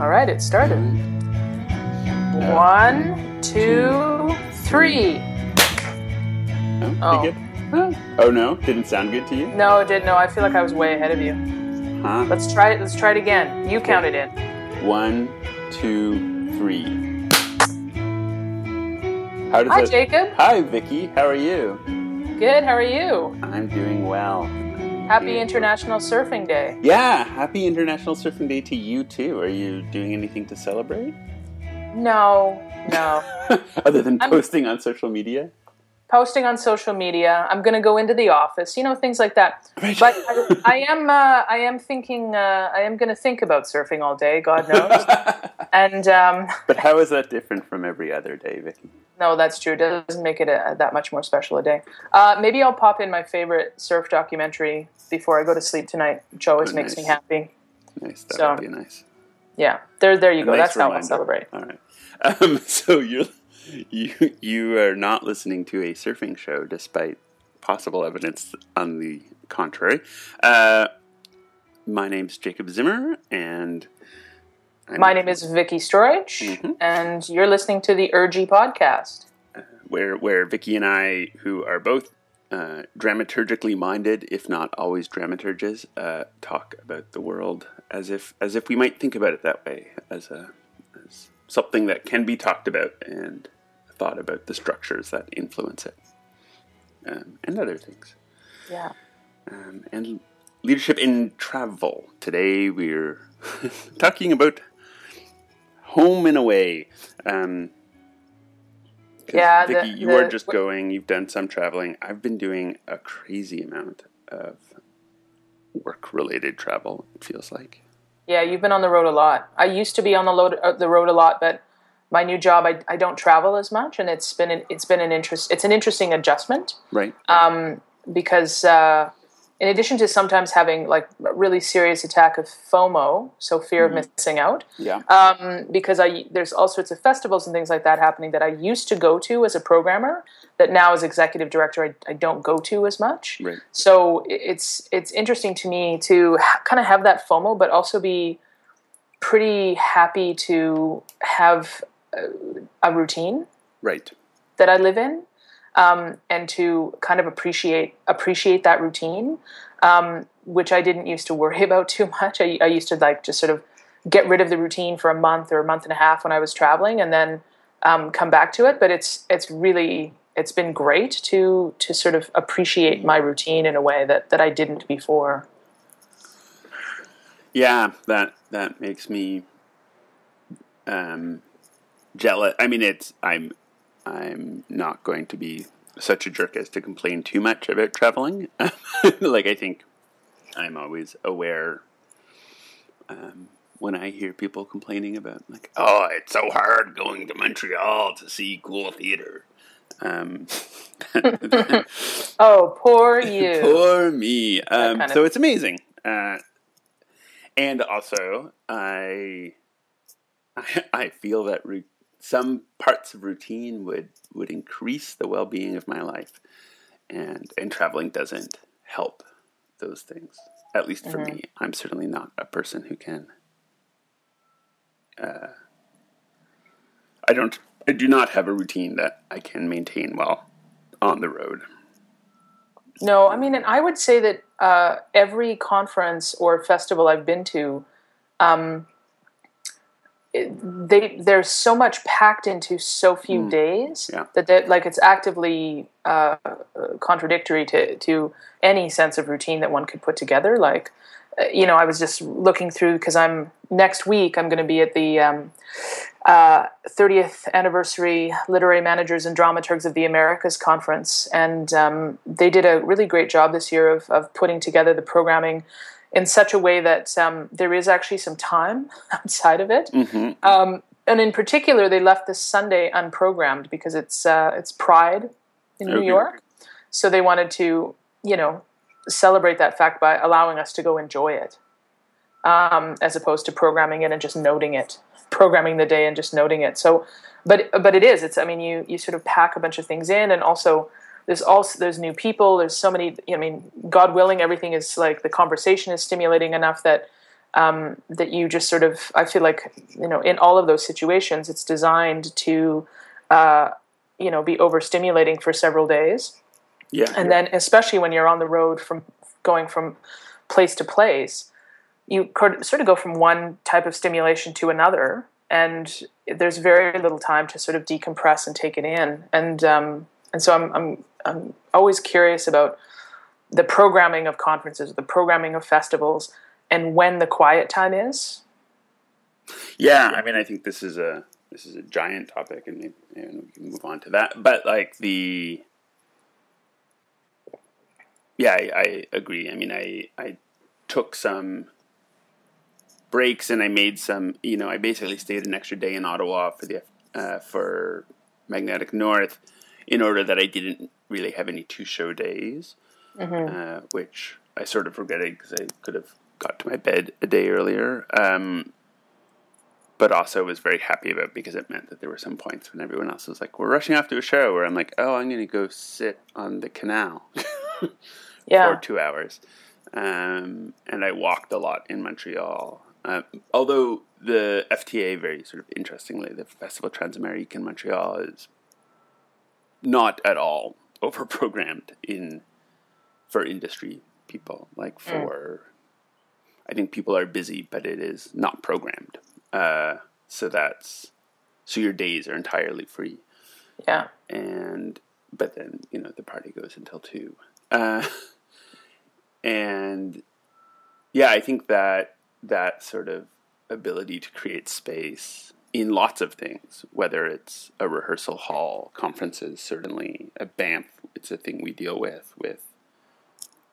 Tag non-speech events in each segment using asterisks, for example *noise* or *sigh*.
All right, it started. One, two, three. Oh, Oh. Oh no, didn't sound good to you? No, it did no. I feel like I was way ahead of you. Huh? Let's try it. Let's try it again. You count it in. One, two, three. How does Hi, that? Jacob. Hi, Vicky. How are you? Good. How are you? I'm doing well. Happy International Surfing Day. Yeah, happy International Surfing Day to you too. Are you doing anything to celebrate? No, no. *laughs* Other than I'm- posting on social media? Posting on social media. I'm going to go into the office. You know things like that. Right. But I, I am. Uh, I am thinking. Uh, I am going to think about surfing all day. God knows. *laughs* and um, but how is that different from every other day, Vicky? No, that's true. It doesn't make it a, that much more special a day. Uh, maybe I'll pop in my favorite surf documentary before I go to sleep tonight, which always Oh, makes me happy. Nice. That So- would be nice. Yeah, there, there you go. Nice that's how I'll celebrate. All right. *laughs* Um, so you're you you are not listening to a surfing show, despite possible evidence on the contrary. Uh, my name's Jacob Zimmer, and I'm, My name is Vicky Stroich, Mhm. and you're listening to the Urgy podcast. where where Vicky and I, who are both uh, dramaturgically minded, if not always dramaturges, uh, talk about the world as if as if we might think about it that way, as a something that can be talked about and thought about the structures that influence it, um, and other things, Yeah. um, and leadership in travel. Today we're *laughs* talking about home and away. Um, Yeah, the- Vicky, you are just going. You've done some traveling. I've been doing a crazy amount of work-related travel. It feels like. Yeah, you've been on the road a lot. I used to be on the, load, uh, the road a lot, but my new job, I, I don't travel as much, and it's been an, it's been an interest. It's an interesting adjustment. Right. um, because uh, in addition to sometimes having like a really serious attack of FOMO, so fear of missing out, yeah. um, because I there's all sorts of festivals and things like that happening that I used to go to as a programmer that now as executive director I, I don't go to as much. Right. So it's it's interesting to me to ha- kind of have that FOMO, but also be pretty happy to have a, a routine Right. that I live in, um, and to kind of appreciate appreciate that routine, um, which I didn't used to worry *laughs* about too much. I, I used to like just sort of get rid of the routine for a month or a month and a half when I was traveling, and then um, come back to it. But it's it's really it's been great to to sort of appreciate my routine in a way that that I didn't before. Yeah. That that makes me um, jealous. I mean, it's I'm I'm not going to be such a jerk as to complain too much about traveling. *laughs* like I think I'm always aware um, when I hear people complaining about like, oh, it's so hard going to Montreal to see cool theater. Um, *laughs* Oh, poor you! *laughs* Poor me. Um, kind of- so it's amazing. Uh, and also, I, I, I feel that ru- some parts of routine would, would increase the well being of my life, and and traveling doesn't help those things. At least for me, I'm certainly not a person who can. Uh, I don't. I do not have a routine that I can maintain while on the road. No, I mean, and I would say that uh, every conference or festival I've been to, um, it, they there's so much packed into so few days Yeah. that that like it's actively uh, contradictory to to any sense of routine that one could put together. Like, uh, you know, I was just looking through because I'm next week I'm going to be at the um, uh, 30th anniversary Literary Managers and Dramaturgs of the Americas conference, and um, they did a really great job this year of, of putting together the programming in such a way that um, there is actually some time *laughs* outside of it. Mm-hmm. Um, and in particular, they left this Sunday unprogrammed because it's uh, it's Pride in New York, so they wanted to you know celebrate that fact by allowing us to go enjoy it, um, as opposed to programming it and just noting it, programming the day and just noting it. So, but but it is. It's I mean you you sort of pack a bunch of things in, and also there's also there's new people. There's so many. I mean, God willing, everything is like the conversation is stimulating enough that um, that you just sort of I feel like you know in all of those situations it's designed to uh, you know be overstimulating for several days. Yeah. And then especially when you're on the road from going from place to place, you sort of go from one type of stimulation to another, and there's very little time to sort of decompress and take it in. And um, and so I'm I'm I'm always curious about the programming of conferences, the programming of festivals, and when the quiet time is. Yeah, I mean, I think this is a this is a giant topic, and, and we can move on to that. But like the, yeah, I, I agree. I mean, I I took some breaks and I made some. You know, I basically stayed an extra day in Ottawa for the uh, for Magnetic North in order that I didn't really have any two show days, mm-hmm. uh, which I sort of regretted because I could have got to my bed a day earlier. Um, but also was very happy about because it meant that there were some points when everyone else was like, "We're rushing off to a show," where I'm like, "Oh, I'm going to go sit on the canal *laughs* yeah. for two hours," um, and I walked a lot in Montreal. Uh, although the FTA, very sort of interestingly, the Festival TransAmériques in Montreal is not at all over programmed in for industry people. Like mm. for, mm. I think people are busy, but it is not programmed. Uh, so that's so your days are entirely free. Yeah. And but then you know the party goes until two. Uh, *laughs* and yeah, I think that that sort of ability to create space in lots of things, whether it's a rehearsal hall, conferences, certainly a Banff, it's a thing we deal with with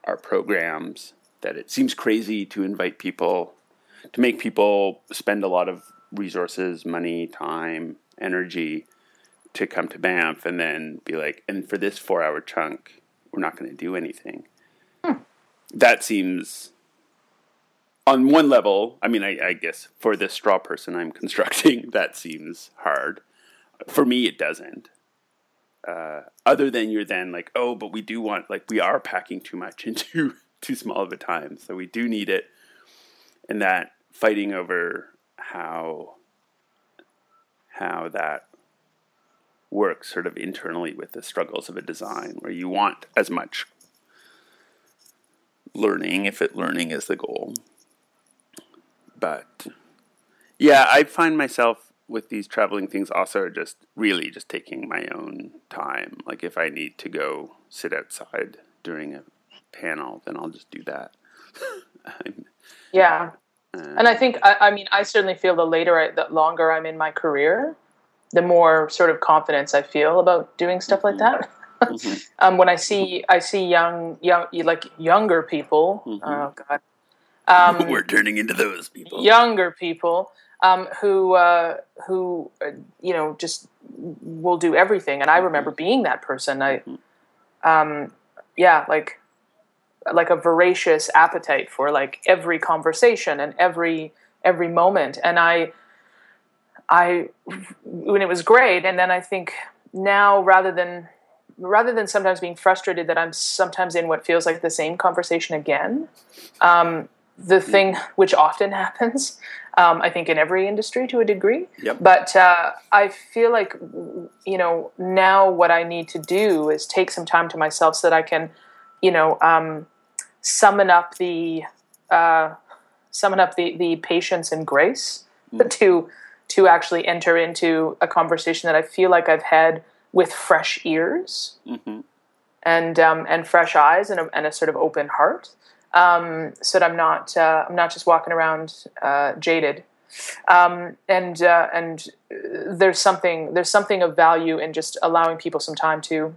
our programs. That it seems crazy to invite people to make people spend a lot of resources, money, time, energy to come to Banff and then be like, and for this four hour chunk, we're not going to do anything. Hmm. That seems, on one level, I mean, I, I, guess for this straw person I'm *laughs* constructing, that seems hard. For me, it doesn't. Uh, other than you're then like, oh, but we do want, like, we are packing too much *laughs* into too small of a time. So we do need it. And that fighting over how how that works sort of internally with the struggles of a design where you want as much learning if it learning is the goal but yeah i find myself with these traveling things also just really just taking my own time like if i need to go sit outside during a panel then i'll just do that *laughs* yeah and I think, I, I, mean, I certainly feel the later, I, the longer I'm in my career, the more sort of confidence I feel about doing stuff like that. *laughs* Mm-hmm. um, when I see, I see young, young, like younger people. Mm-hmm. Oh God, um, *laughs* we're turning into those people. Younger people um, who, uh, who, uh, you know, just will do everything. And I remember being that person. I, mm-hmm. um, yeah, like like a voracious appetite for like every conversation and every every moment and i i when it was great and then i think now rather than rather than sometimes being frustrated that i'm sometimes in what feels like the same conversation again um, the thing which often happens um, i think in every industry to a degree yep. but uh, i feel like you know now what i need to do is take some time to myself so that i can you know um, summon up the uh, summon up the, the patience and grace mm. *laughs* to to actually enter into a conversation that I feel like I've had with fresh ears mm-hmm. and um, and fresh eyes and a, and a sort of open heart, um, so that I'm not uh, I'm not just walking around uh, jaded. Um, and uh, and there's something there's something of value in just allowing people some time to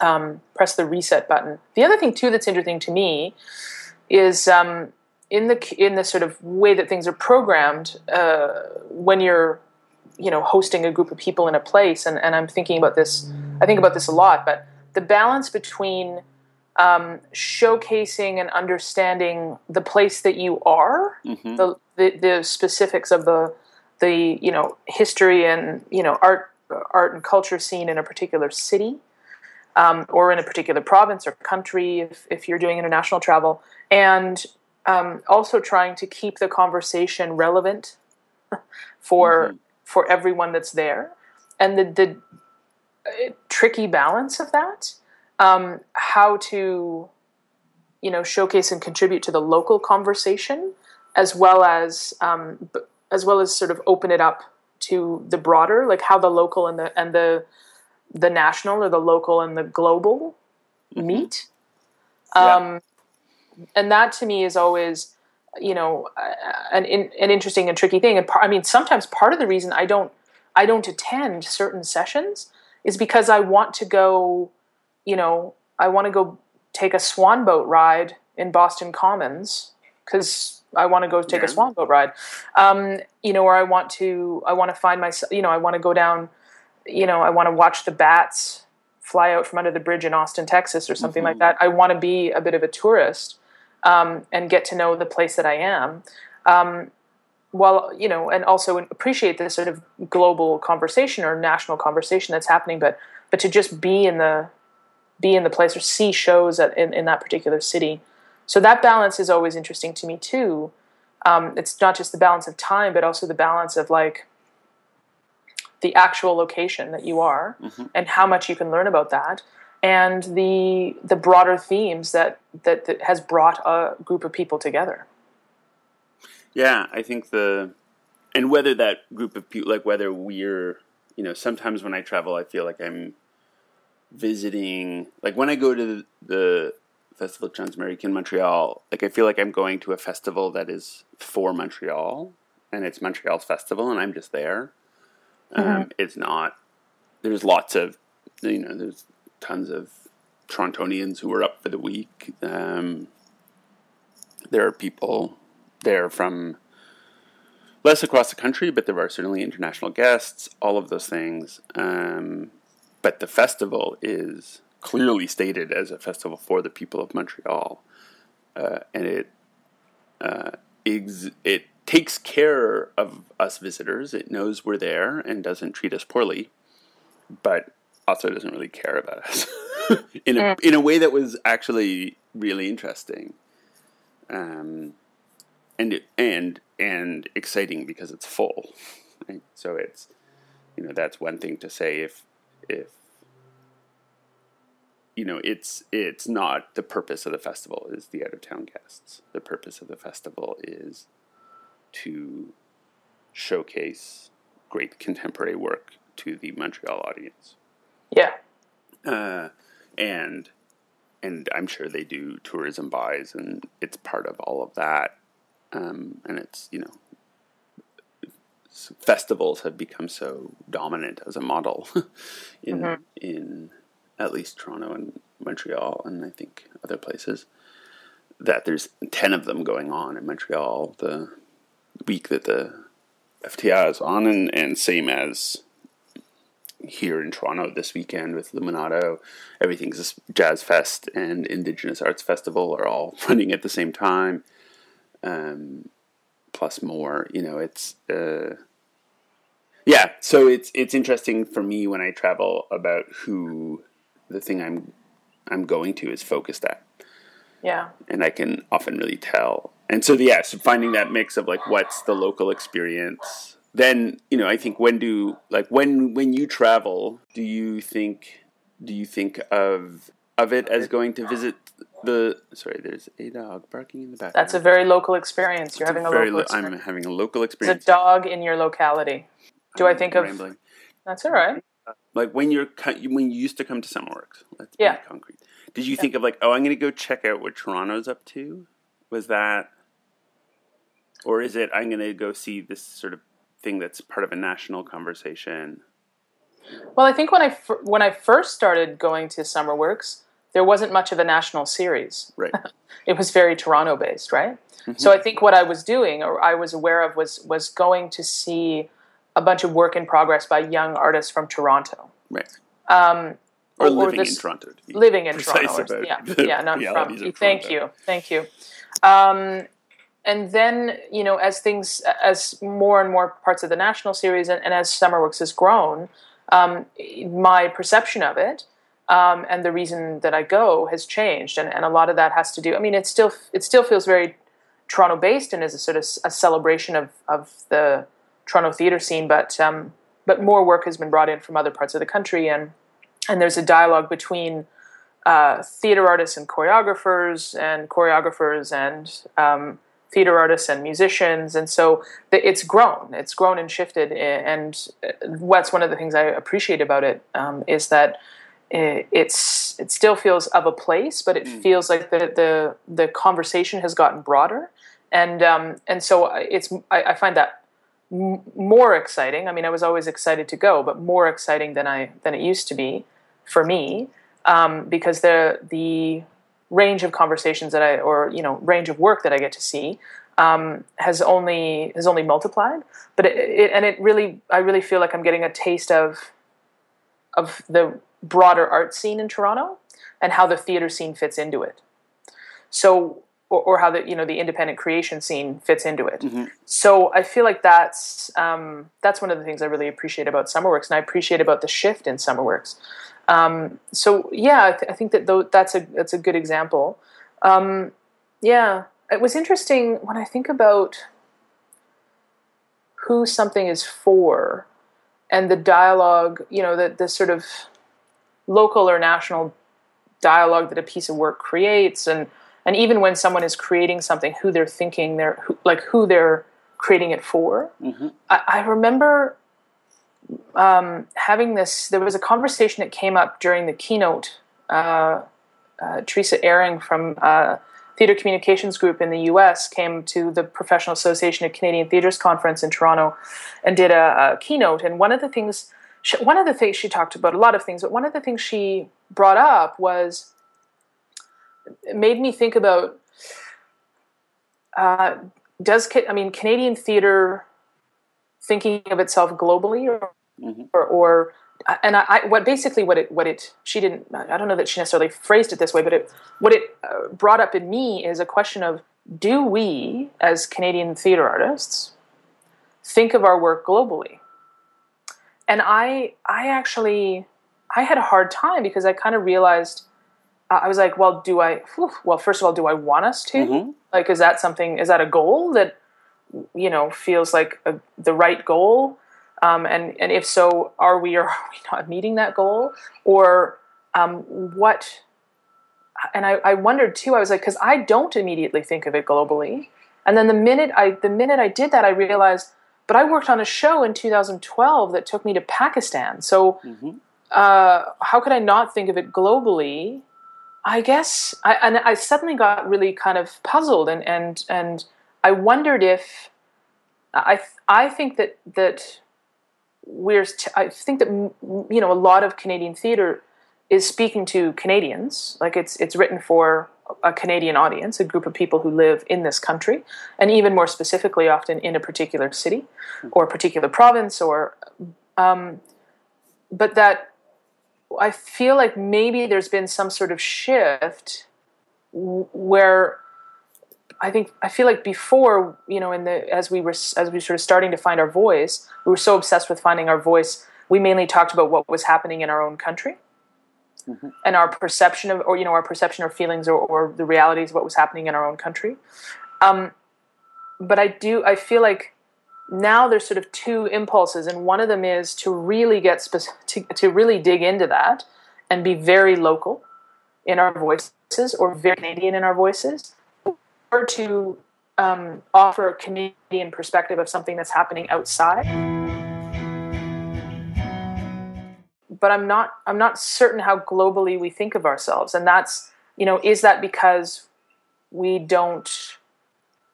um, press the reset button. The other thing too that's interesting to me is um, in the in the sort of way that things are programmed uh, when you're you know hosting a group of people in a place. And, and I'm thinking about this. I think about this a lot. But the balance between um, showcasing and understanding the place that you are, mm-hmm. the, the, the specifics of the the you know history and you know art art and culture scene in a particular city um, or in a particular province or country if, if you're doing international travel, and um, also trying to keep the conversation relevant *laughs* for for everyone that's there, and the the uh, tricky balance of that, um, how to you know showcase and contribute to the local conversation as well as um, as well as sort of open it up to the broader like how the local and the and the the national or the local and the global meet. Yeah. um, and that to me is always you know an an interesting and tricky thing. And par- I mean sometimes part of the reason I don't I don't attend certain sessions is because I want to go you know I want to go take a swan boat ride in Boston Commons because I want to go take Yeah. a swan boat ride um, you know or I want to I want to find myself you know I want to go down you know I want to watch the bats fly out from under the bridge in Austin Texas or something like that I want to be a bit of a tourist um, and get to know the place that I am. Um, while you know, and also appreciate this sort of global conversation or national conversation that's happening, but but to just be in the be in the place or see shows at, in, in that particular city. So that balance is always interesting to me too. Um, it's not just the balance of time, but also the balance of like the actual location that you are and how much you can learn about that and the the broader themes that, that that has brought a group of people together. Yeah, I think the and whether that group of people like whether we're you know sometimes when I travel I feel like I'm visiting like when I go to the, the Festival TransAmériques in Montreal like I feel like I'm going to a festival that is for Montreal and it's Montreal's festival and I'm just there. Um, it's not. There's lots of you know there's tons of Torontonians who are up for the week. Um, there are people there from less across the country, but there are certainly international guests, all of those things. Um, but the festival is clearly stated as a festival for the people of Montreal, uh, and it uh, ex- it takes care of us visitors. It knows we're there and doesn't treat us poorly, but also doesn't really care about us *laughs* in a in a way that was actually really interesting. Um, and and and exciting because it's full. *laughs* Right? So it's you know that's one thing to say if if you know it's it's not the purpose of the festival is the out of town guests. The purpose of the festival is to showcase great contemporary work to the Montreal audience. Yeah, Uh, and and I'm sure they do tourism buys, and it's part of all of that. Um, and it's you know, festivals have become so dominant as a model *laughs* in in at least Toronto and Montreal, and I think other places that there's ten of them going on in Montreal the week that the FTA is on, and, and same as here in Toronto this weekend with Luminato. Everything's Jazz Fest and Indigenous Arts Festival are all *laughs* running at the same time. Um, plus more, you know, it's uh, yeah. So it's it's interesting for me when I travel about who the thing I'm I'm going to is focused at yeah, and I can often really tell. And so, yeah, so finding that mix of like what's the local experience. Then you know, I think when do like when when you travel, do you think do you think of of it as going to visit the? Sorry, there's a dog barking in the back. that's a very local experience. You're having a very. local Lo- experience. I'm having a local It's a dog in your locality. Do I think of? rambling. That's all right. like when you're when you used to come to Summerworks. Let's be Yeah. concrete. Did you think of like, oh, I'm going to go check out what Toronto's up to? Was that, or is it I'm going to go see this sort of thing that's part of a national conversation? Well, I think when I when I first started going to SummerWorks, there wasn't much of a national series. Right. *laughs* It was very Toronto based, right? Mm-hmm. So I think what I was doing, or I was aware of, was was going to see a bunch of work in progress by young artists from Toronto, right. um, Or, living this- in Toronto. To living in *laughs* Toronto. Or, yeah, *laughs* yeah, not from. Thank Toronto. you, thank you. Um, and then you know, as things, as more and more parts of the national series, and, and as SummerWorks has grown, um, my perception of it um, and the reason that I go has changed, and, and a lot of that has to do. I mean, it still it still feels very Toronto based and is a sort of a celebration of of the Toronto theater scene, but um, but more work has been brought in from other parts of the country, and and there's a dialogue between uh, theater artists and choreographers, and choreographers and um, theater artists and musicians, and so it's grown. It's grown and shifted, and what's one of the things I appreciate about it um, is that it's it still feels of a place, but it mm. feels like the the the conversation has gotten broader, and um, and so it's I, I find that more exciting. I mean, I was always excited to go, but more exciting than I than it used to be for me um, because the the range of conversations that I or you know range of work that I get to see um, has only has only multiplied. But it, it, and it really I really feel like I'm getting a taste of of the broader art scene in Toronto and how the theater scene fits into it. So or, or how the you know the independent creation scene fits into it. Mm-hmm. So I feel like that's um, that's one of the things I really appreciate about SummerWorks, and I appreciate about the shift in SummerWorks. Um, so yeah, I, th- I think that th- that's a that's a good example. Um, yeah, it was interesting when I think about who something is for and the dialogue. You know, the the sort of local or national dialogue that a piece of work creates, and and even when someone is creating something, who they're thinking, they're who, like who they're creating it for. Mm-hmm. I, I, remember um, having this. There was a conversation that came up during the keynote. Uh, uh, Teresa Eyring from uh, Theater Communications Group in the U.S. came to the Professional Association of Canadian Theatres conference in Toronto and did a, a keynote. And one of the things, she, one of the things she talked about, a lot of things, but one of the things she brought up was made me think about uh, does I mean Canadian theater thinking of itself globally or mm-hmm. or, or, and I, I, what basically what it what it she didn't I don't know that she necessarily phrased it this way but it what it uh, brought up in me is a question of do we as Canadian theater artists think of our work globally and I I actually I had a hard time because I kind of realized I was like, well, do I? Whew, well, first of all, do I want us to? Mm-hmm. Like, is that something? Is that a goal that you know feels like a, the right goal? Um, and and if so, are we or *laughs* are we not meeting that goal? Or um, what? And I, I wondered too. I was like, because I don't immediately think of it globally. And then the minute I the minute I did that, I realized, but I worked on a show in 2012 that took me to Pakistan. So. Mm-hmm. Uh, how could I not think of it globally? I guess I and I suddenly got really kind of puzzled and and and I wondered if I I think that that we're I think that you know a lot of Canadian theater is speaking to Canadians. Like it's it's written for a Canadian audience, a group of people who live in this country, and even more specifically, often in a particular city or a particular province, or um, but that I feel like maybe there's been some sort of shift where I think I feel like before, you know, in the as we were as we were sort of starting to find our voice, we were so obsessed with finding our voice. We mainly talked about what was happening in our own country, mm-hmm. and our perception of, or you know, our perception or feelings or, or the realities of what was happening in our own country. Um, but I do, I feel like now there's sort of two impulses, and one of them is to really get spe- to, to really dig into that and be very local in our voices or very Canadian in our voices, or to um, offer a Canadian perspective of something that's happening outside. But I'm not I'm not certain how globally we think of ourselves, and that's you know is that because we don't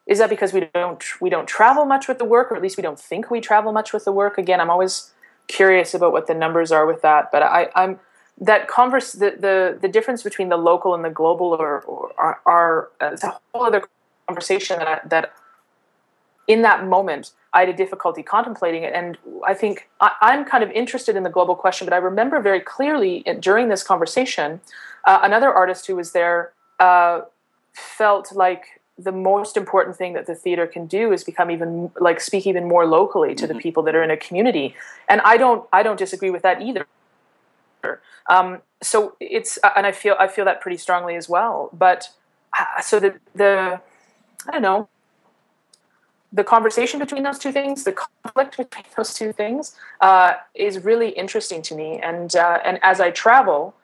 is that because we don't we don't travel much with the work or at least we don't think we travel much with the work again i'm always curious about what the numbers are with that but i i'm that converse the the, the difference between the local and the global or, are, are it's a whole other conversation that I, that in that moment I had a difficulty contemplating it, and I think I, am kind of interested in the global question. But I remember very clearly during this conversation, uh, another artist who was there uh, felt like the most important thing that the theater can do is become even like speak even more locally to mm-hmm. the people that are in a community and i don't i don't disagree with that either um, so it's uh, and i feel i feel that pretty strongly as well but uh, so the the i don't know the conversation between those two things, the conflict between those two things, uh, is really interesting to me. And uh, and as I travel,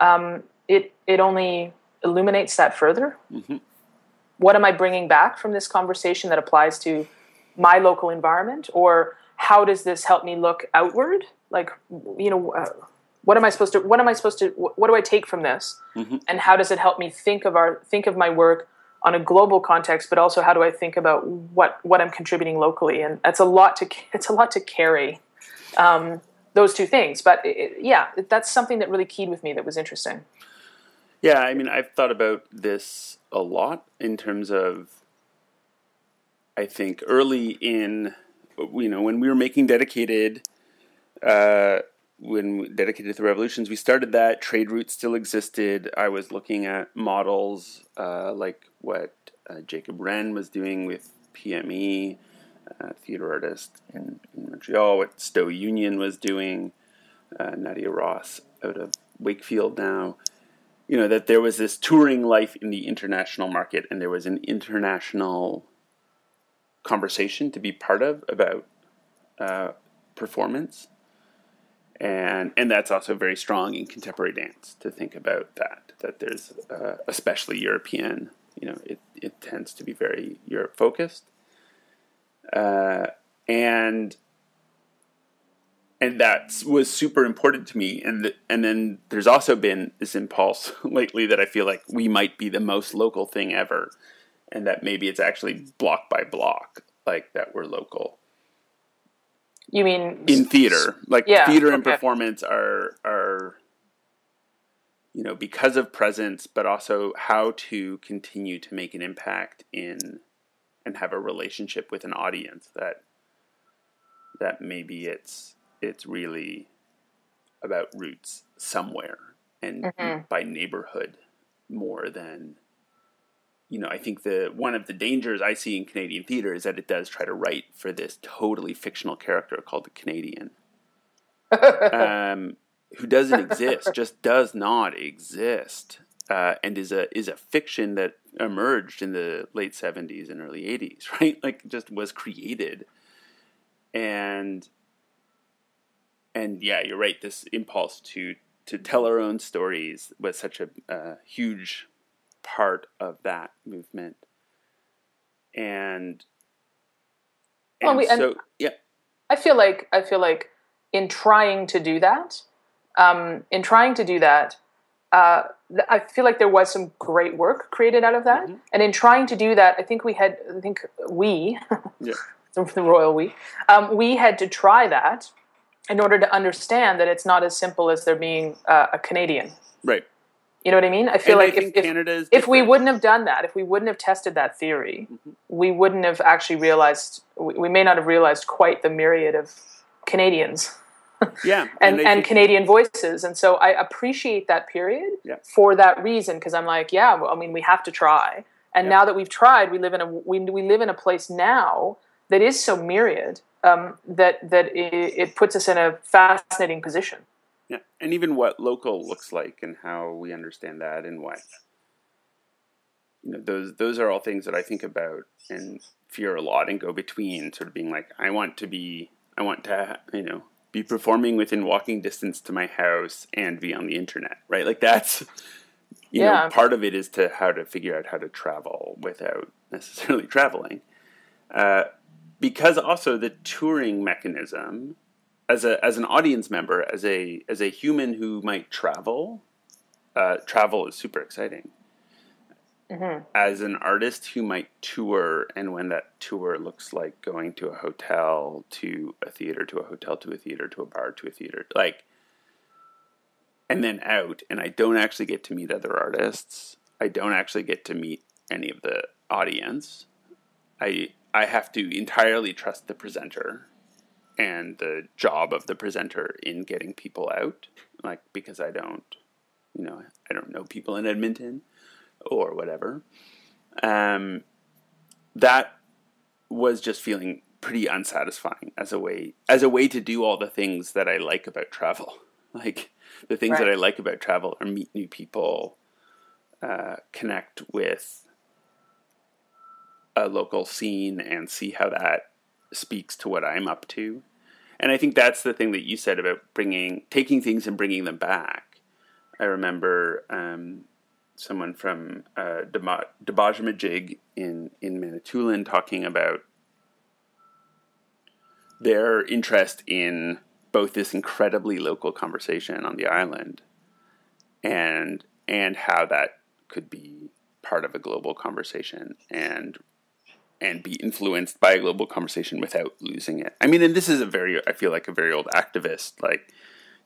um, it it only illuminates that further. Mm-hmm. What am I bringing back from this conversation that applies to my local environment, or how does this help me look outward? Like, you know, uh, what am I supposed to? What am I supposed to? What do I take from this? Mm-hmm. And how does it help me think of our think of my work on a global context, but also how do I think about what what I'm contributing locally? And that's a lot to *laughs* it's a lot to carry um, those two things. But it, yeah, that's something that really keyed with me that was interesting. Yeah, I mean, I've thought about this a lot in terms of. I think early in, you know, when we were making dedicated. Uh, when dedicated to the revolutions, we started that. Trade routes still existed. I was looking at models uh, like what uh, Jacob Wren was doing with PME, uh, theater artist in, in, Montreal, what STO Union was doing, uh, Nadia Ross out of Wakefield now. You know, that there was this touring life in the international market and there was an international conversation to be part of about uh, performance. And and that's also very strong in contemporary dance to think about that that there's uh, especially European you know it, it tends to be very Europe focused uh, and and that was super important to me and the, and then there's also been this impulse *laughs* lately that I feel like we might be the most local thing ever and that maybe it's actually block by block like that we're local you mean in theater? Like yeah, theater okay. and performance are are you know because of presence, but also how to continue to make an impact in and have a relationship with an audience that that maybe it's it's really about roots somewhere and mm-hmm. by neighborhood more than you know, I think the one of the dangers I see in Canadian theater is that it does try to write for this totally fictional character called the Canadian, *laughs* um, who doesn't exist, just does not exist, uh, and is a is a fiction that emerged in the late seventies and early eighties, *laughs* right? Like, just was created, and and yeah, you're right. This impulse to to tell our own stories was such a uh, huge part of that movement. And, and well, we, so, yeah. I feel like I feel like in trying to do that, um, in trying to do that, uh, I feel like there was some great work created out of that. Mm-hmm. And in trying to do that, I think we had, I think we, *laughs* yeah. from the royal we, um, we had to try that in order to understand that it's not as simple as there being uh, a Canadian. Right. You know what I mean? I feel and like I if, if, if, we wouldn't have done that, if we wouldn't have tested that theory, mm-hmm. we wouldn't have actually realized, we, we, may not have realized quite the myriad of Canadians. Yeah. *laughs* and, and, and Canadian voices. And so I appreciate that period yeah. for that reason, because I'm like, yeah, well, I mean, we have to try. And yeah. now that we've tried, we live in a, we, we live in a place now that is so myriad um, that, that it, it puts us in a fascinating position. Yeah, and even what local looks like and how we understand that and what you know those those are all things that I think about and fear a lot and go between sort of being like I want to be I want to you know be performing within walking distance to my house and be on the internet right like that's you yeah. know part of it is to how to figure out how to travel without necessarily *laughs* traveling uh, because also the touring mechanism as a as an audience member, as a as a human who might travel, uh, travel is super exciting. Mm-hmm. As an artist who might tour, and when that tour looks like going to a hotel, to a theater, to a hotel, to a theater, to a bar, to a theater, like, and then out, and I don't actually get to meet other artists. I don't actually get to meet any of the audience. I I have to entirely trust the presenter and the job of the presenter in getting people out like because i don't you know i don't know people in edmonton or whatever um, that was just feeling pretty unsatisfying as a way as a way to do all the things that i like about travel *laughs* like the things right. that i like about travel are meet new people uh, connect with a local scene and see how that speaks to what I'm up to. And I think that's the thing that you said about bringing, taking things and bringing them back. I remember um, someone from uh, Debajehmujig in in Manitoulin talking about their interest in both this incredibly local conversation on the island and and how that could be part of a global conversation and and be influenced by a global conversation without losing it. I mean, and this is a very I feel like a very old activist like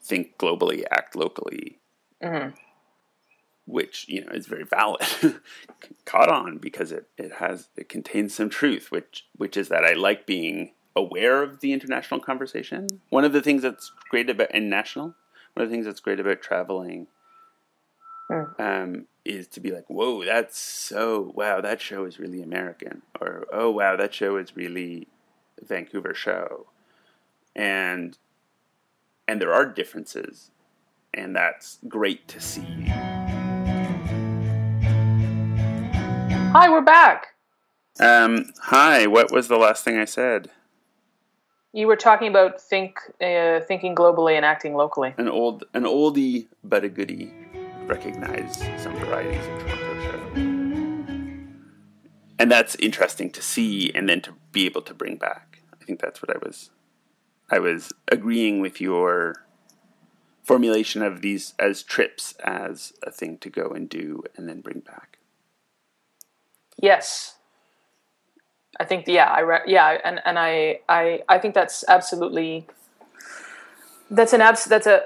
think globally, act locally. Mm-hmm. Which you know is very valid, *laughs* caught on because it, it has it contains some truth, which which is that I like being aware of the international conversation. One of the things that's great about international, one of the things that's great about traveling, mm. um, is to be like, whoa, that's so wow, that show is really American, or oh wow, that show is really Vancouver show, and and there are differences, and that's great to see. Hi, we're back. Um, hi, what was the last thing I said? You were talking about think uh, thinking globally and acting locally. An old an oldie but a goodie. Recognize some varieties of Toronto show. And that's interesting to see and then to be able to bring back. I think that's what I was I was agreeing with your formulation of these as trips as a thing to go and do and then bring back. Yes, I think yeah, I re- yeah, and and I I I think that's absolutely that's an abs that's a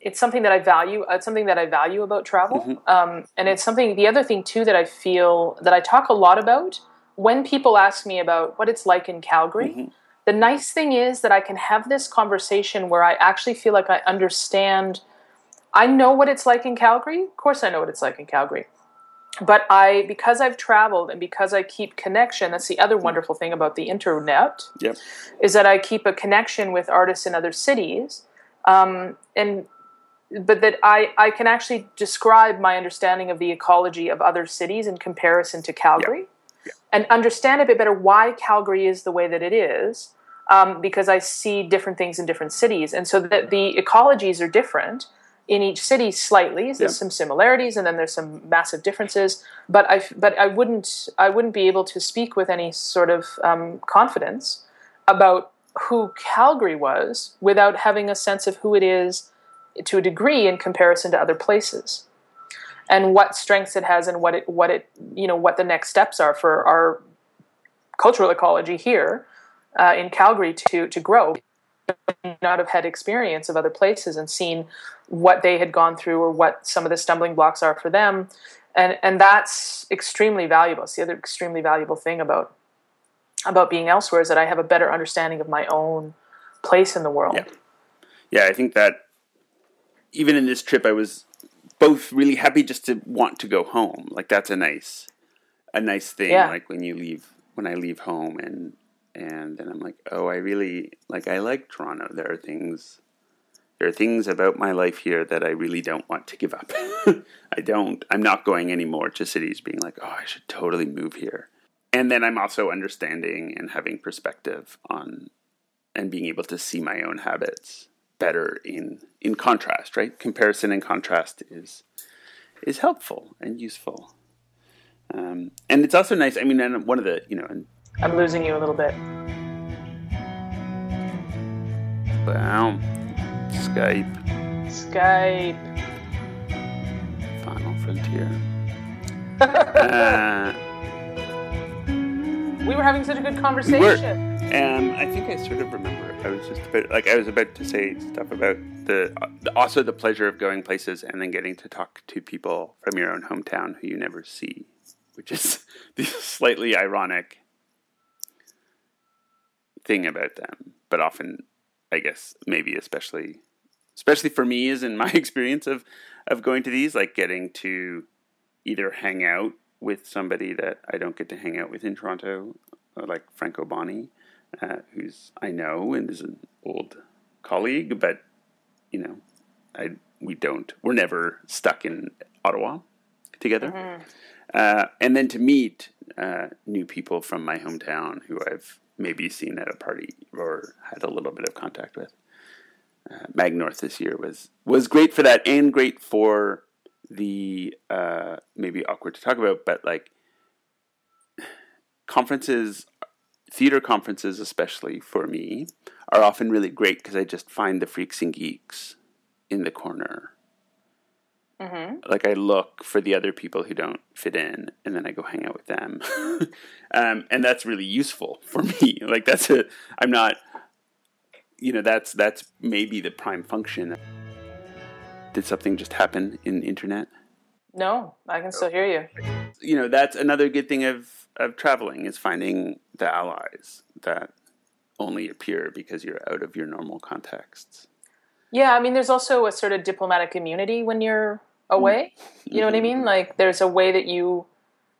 it's something that I value. It's something that I value about travel, mm-hmm. um, and it's something. The other thing too that I feel that I talk a lot about when people ask me about what it's like in Calgary. Mm-hmm. The nice thing is that I can have this conversation where I actually feel like I understand. I know what it's like in Calgary. Of course, I know what it's like in Calgary but I, because I've traveled and because I keep connection, that's the other wonderful thing about the internet, yep. is that I keep a connection with artists in other cities, um, and but that I, I can actually describe my understanding of the ecology of other cities in comparison to Calgary, yep. Yep. and understand a bit better why Calgary is the way that it is, um, because I see different things in different cities, and so that the ecologies are different in each city slightly. There's yeah. some similarities, and then there's some massive differences. But I but I wouldn't I wouldn't be able to speak with any sort of um, confidence about who Calgary was without having a sense of who it is to a degree in comparison to other places and what strengths it has and what it what it you know what the next steps are for our cultural ecology here uh, in Calgary to to grow. Not have had experience of other places and seen what they had gone through or what some of the stumbling blocks are for them. And and that's extremely valuable. It's the other extremely valuable thing about about being elsewhere is that i have a better understanding of my own place in the world. Yeah, yeah i think that even in this trip i was both really happy just to want to go home like that's a nice a nice thing yeah. like when you leave when i leave home and and then I'm like, oh, I really like I like Toronto. There are things there are things about my life here that I really don't want to give up. *laughs* I don't. I'm not going anymore to cities being like, oh, I should totally move here. And then I'm also understanding and having perspective on and being able to see my own habits better in in contrast, right? Comparison and contrast is is helpful and useful. Um, and it's also nice. I mean, and one of the you know, and I'm losing you a little bit. Wow. Skype. Skype. Final frontier. *laughs* uh, we were having such a good conversation. We and I think I sort of remember. I was just about like I was about to say stuff about the also the pleasure of going places and then getting to talk to people from your own hometown who you never see, which is *laughs* the slightly ironic thing about them, but often, I guess, maybe especially, especially for me, is in my *laughs* experience of of going to these, like getting to either hang out with somebody that I don't get to hang out with in Toronto, like Franco Boni, uh, who's I know and is an old colleague, but you know, I we don't we're never stuck in Ottawa together. Mm-hmm. uh, and then to meet uh, new people from my hometown who I've maybe seen at a party or had a little bit of contact with. Uh, Mag North this year was was great for that, and great for the uh, maybe awkward to talk about, but like *sighs* conferences, theater conferences, especially for me, are often really great because I just find the freaks and geeks in the corner. Mm-hmm. Like I look for the other people who don't fit in, and then I go hang out with them, *laughs* um, and that's really useful for me. *laughs* Like that's a I'm not, you know, that's that's maybe the prime function. Did something just happen in the internet? No, I can still hear you. You know, that's another good thing of of traveling is finding the allies that only appear because you're out of your normal contexts. Yeah, I mean, there's also a sort of diplomatic immunity when you're away. Mm-hmm. You know what I mean? Like, there's a way that you,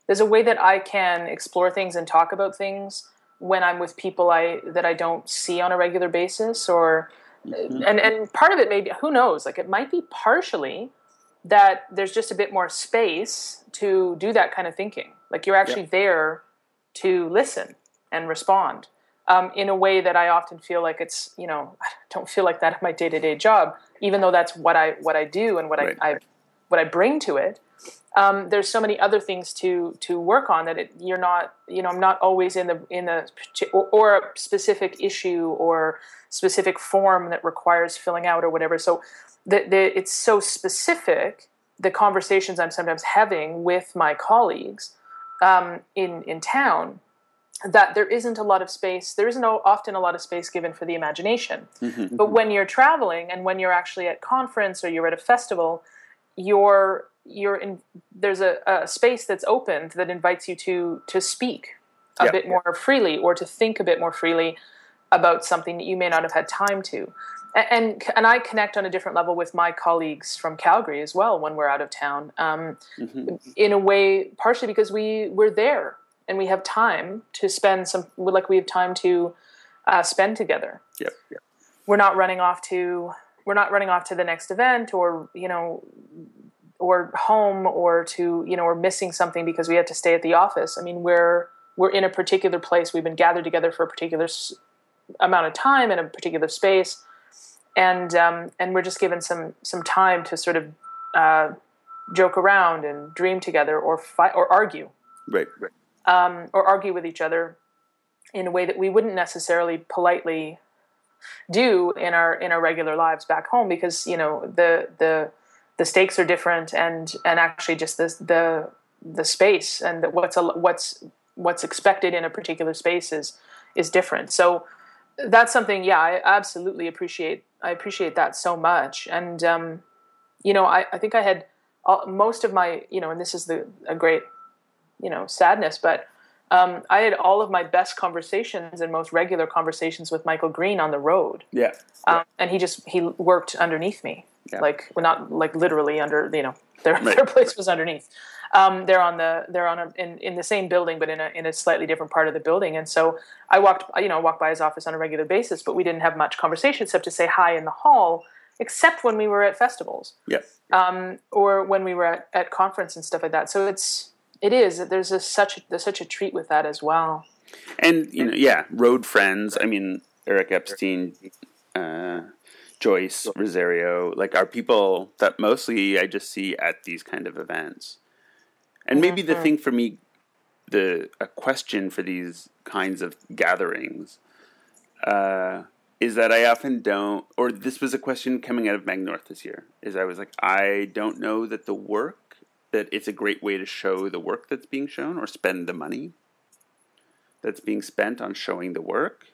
there's a way that I can explore things and talk about things when I'm with people I that I don't see on a regular basis, or mm-hmm. and and part of it maybe who knows? Like, it might be partially that there's just a bit more space to do that kind of thinking. Like, you're actually yep. there to listen and respond um, in a way that I often feel like it's you know I don't feel like that in my day to day job, even though that's what I what I do and what right. I, I what I bring to it. Um, there's so many other things to to work on that it, you're not you know I'm not always in the in the or, or, a specific issue or specific form that requires filling out or whatever. So the, the, it's so specific the conversations I'm sometimes having with my colleagues um, in in town that there isn't a lot of space there isn't often a lot of space given for the imagination mm-hmm. but when you're traveling and when you're actually at conference or you're at a festival you're you're in there's a, a space that's opened that invites you to to speak a yeah, bit more freely or to think a bit more freely about something that you may not have had time to and and I connect on a different level with my colleagues from Calgary as well when we're out of town um, mm-hmm. in a way partially because we we're there and we have time to spend some like we have time to uh, spend together. Yep, yep. We're not running off to we're not running off to the next event or you know or home or to you know we're missing something because we have to stay at the office. I mean we're we're in a particular place. We've been gathered together for a particular s- amount of time in a particular space, and um, and we're just given some some time to sort of uh, joke around and dream together or fight or argue. Right, right um, or argue with each other in a way that we wouldn't necessarily politely do in our in our regular lives back home because you know the the the stakes are different and and actually just the the the space and the, what's a, what's what's expected in a particular space is is different. So that's something yeah i absolutely appreciate i appreciate that so much. And um, you know i i think i had all, most of my you know and this is the a great you know sadness but um, I had all of my best conversations and most regular conversations with Michael Green on the road. Yeah, um, and he just he worked underneath me, yeah. like well, not like literally under you know their right. their place was underneath. Um, they're on the they're on a, in in the same building, but in a in a slightly different part of the building. And so I walked you know walked by his office on a regular basis, but we didn't have much conversation except to say hi in the hall, except when we were at festivals. Yeah. Um, or when we were at, at conference and stuff like that. So it's it is. There's a, such there's such a treat with that as well. And you know, yeah, road friends. I mean, Eric Epstein, uh, Joyce Rosario, like are people that mostly I just see at these kind of events. And maybe mm-hmm. the thing for me, the a question for these kinds of gatherings, uh, is that I often don't, or this was a question coming out of Mag North this year, is I was like, I don't know that the work that it's a great way to show the work that's being shown or spend the money that's being spent on showing the work.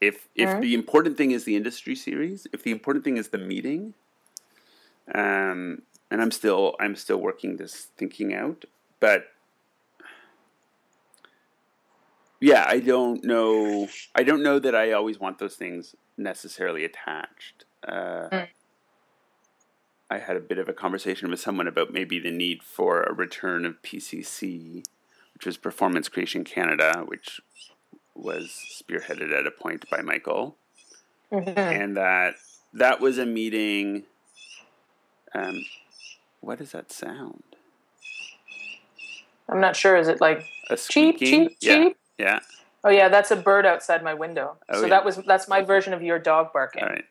If if mm-hmm. the important thing is the industry series, if the important thing is the meeting, um, and I'm still I'm still working this thinking out, but yeah, I don't know. I don't know that I always want those things necessarily attached. Uh, mm. I had a bit of a conversation with someone about maybe the need for a return of PCC, which was Performance Creation Canada, which was spearheaded at a point by Michael, mm-hmm. and that that was a meeting. Um, what does that sound? I'm not sure. Is it like A cheap, cheap, yeah. cheap? Yeah. Oh yeah, that's a bird outside my window. Oh, so yeah. that was that's my version of your dog barking. All right.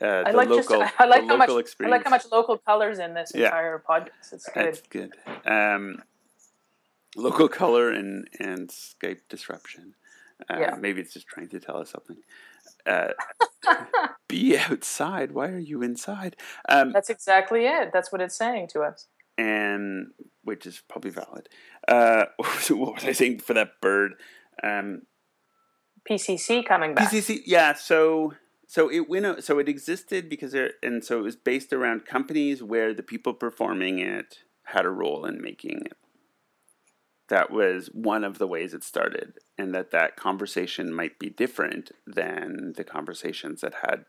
Uh, I like local, *laughs* just I like how much local I experience. like how much local colors in this Yeah. entire podcast. It's good. That's good. Um, local *laughs* color and and Skype disruption. Uh, Yeah. Maybe it's just trying to tell us something. Uh, *laughs* be outside. Why are you inside? Um, That's exactly it. That's what it's saying to us. and which is probably valid. Uh, what was I saying for that bird? Um, PCC coming back. PCC, yeah. So so it went. So it existed because there, and so it was based around companies where the people performing it had a role in making it. That was one of the ways it started, and that that conversation might be different than the conversations that had,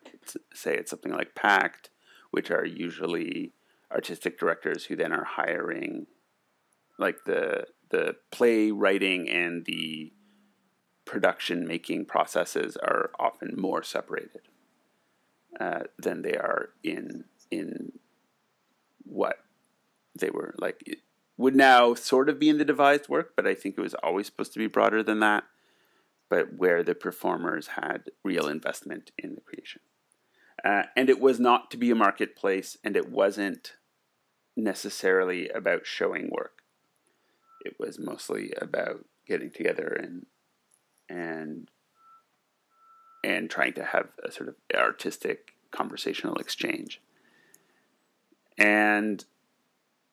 say, it's something like Pact, which are usually artistic directors who then are hiring, like the the play writing and the production making processes are often more separated uh, than they are in in what they were like it would now sort of be in the devised work but i think it was always supposed to be broader than that but where the performers had real investment in the creation. Uh, and it was not to be a marketplace and it wasn't necessarily about showing work. It was mostly about getting together and and and trying to have a sort of artistic conversational exchange and